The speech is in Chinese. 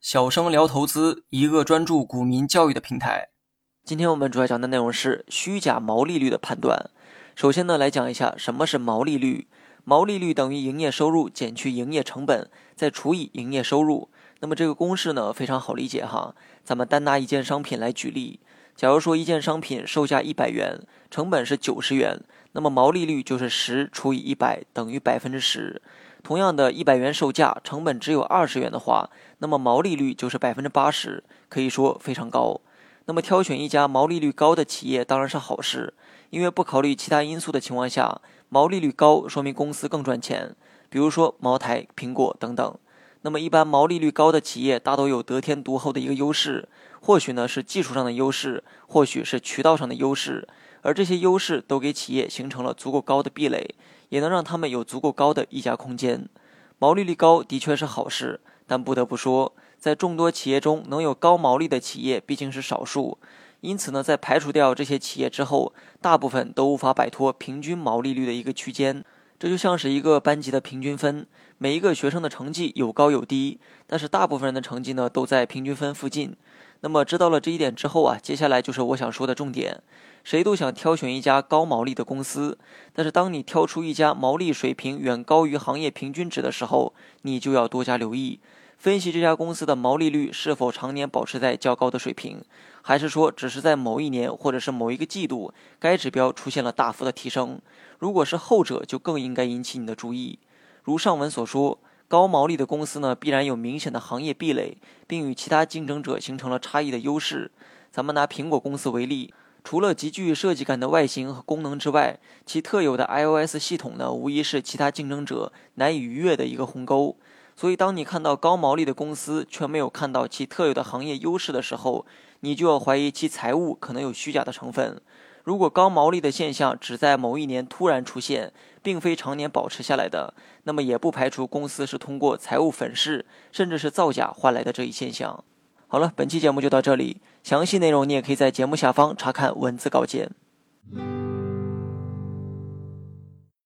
小生聊投资，一个专注股民教育的平台。今天我们主要讲的内容是虚假毛利率的判断。首先呢，来讲一下什么是毛利率。毛利率等于营业收入减去营业成本，再除以营业收入。那么这个公式呢，非常好理解哈。咱们单拿一件商品来举例，假如说一件商品售价一百元，成本是九十元，那么毛利率就是十除以一百等于百分之十。同样的一百元售价，成本只有二十元的话，那么毛利率就是百分之八十，可以说非常高。那么挑选一家毛利率高的企业当然是好事，因为不考虑其他因素的情况下，毛利率高说明公司更赚钱。比如说茅台、苹果等等。那么一般毛利率高的企业大都有得天独厚的一个优势，或许呢是技术上的优势，或许是渠道上的优势，而这些优势都给企业形成了足够高的壁垒，也能让他们有足够高的溢价空间。毛利率高的确是好事，但不得不说。在众多企业中，能有高毛利的企业毕竟是少数，因此呢，在排除掉这些企业之后，大部分都无法摆脱平均毛利率的一个区间。这就像是一个班级的平均分，每一个学生的成绩有高有低，但是大部分人的成绩呢都在平均分附近。那么知道了这一点之后啊，接下来就是我想说的重点。谁都想挑选一家高毛利的公司，但是当你挑出一家毛利水平远高于行业平均值的时候，你就要多加留意。分析这家公司的毛利率是否常年保持在较高的水平，还是说只是在某一年或者是某一个季度该指标出现了大幅的提升？如果是后者，就更应该引起你的注意。如上文所说，高毛利的公司呢，必然有明显的行业壁垒，并与其他竞争者形成了差异的优势。咱们拿苹果公司为例，除了极具设计感的外形和功能之外，其特有的 iOS 系统呢，无疑是其他竞争者难以逾越的一个鸿沟。所以，当你看到高毛利的公司却没有看到其特有的行业优势的时候，你就要怀疑其财务可能有虚假的成分。如果高毛利的现象只在某一年突然出现，并非常年保持下来的，那么也不排除公司是通过财务粉饰甚至是造假换来的这一现象。好了，本期节目就到这里，详细内容你也可以在节目下方查看文字稿件。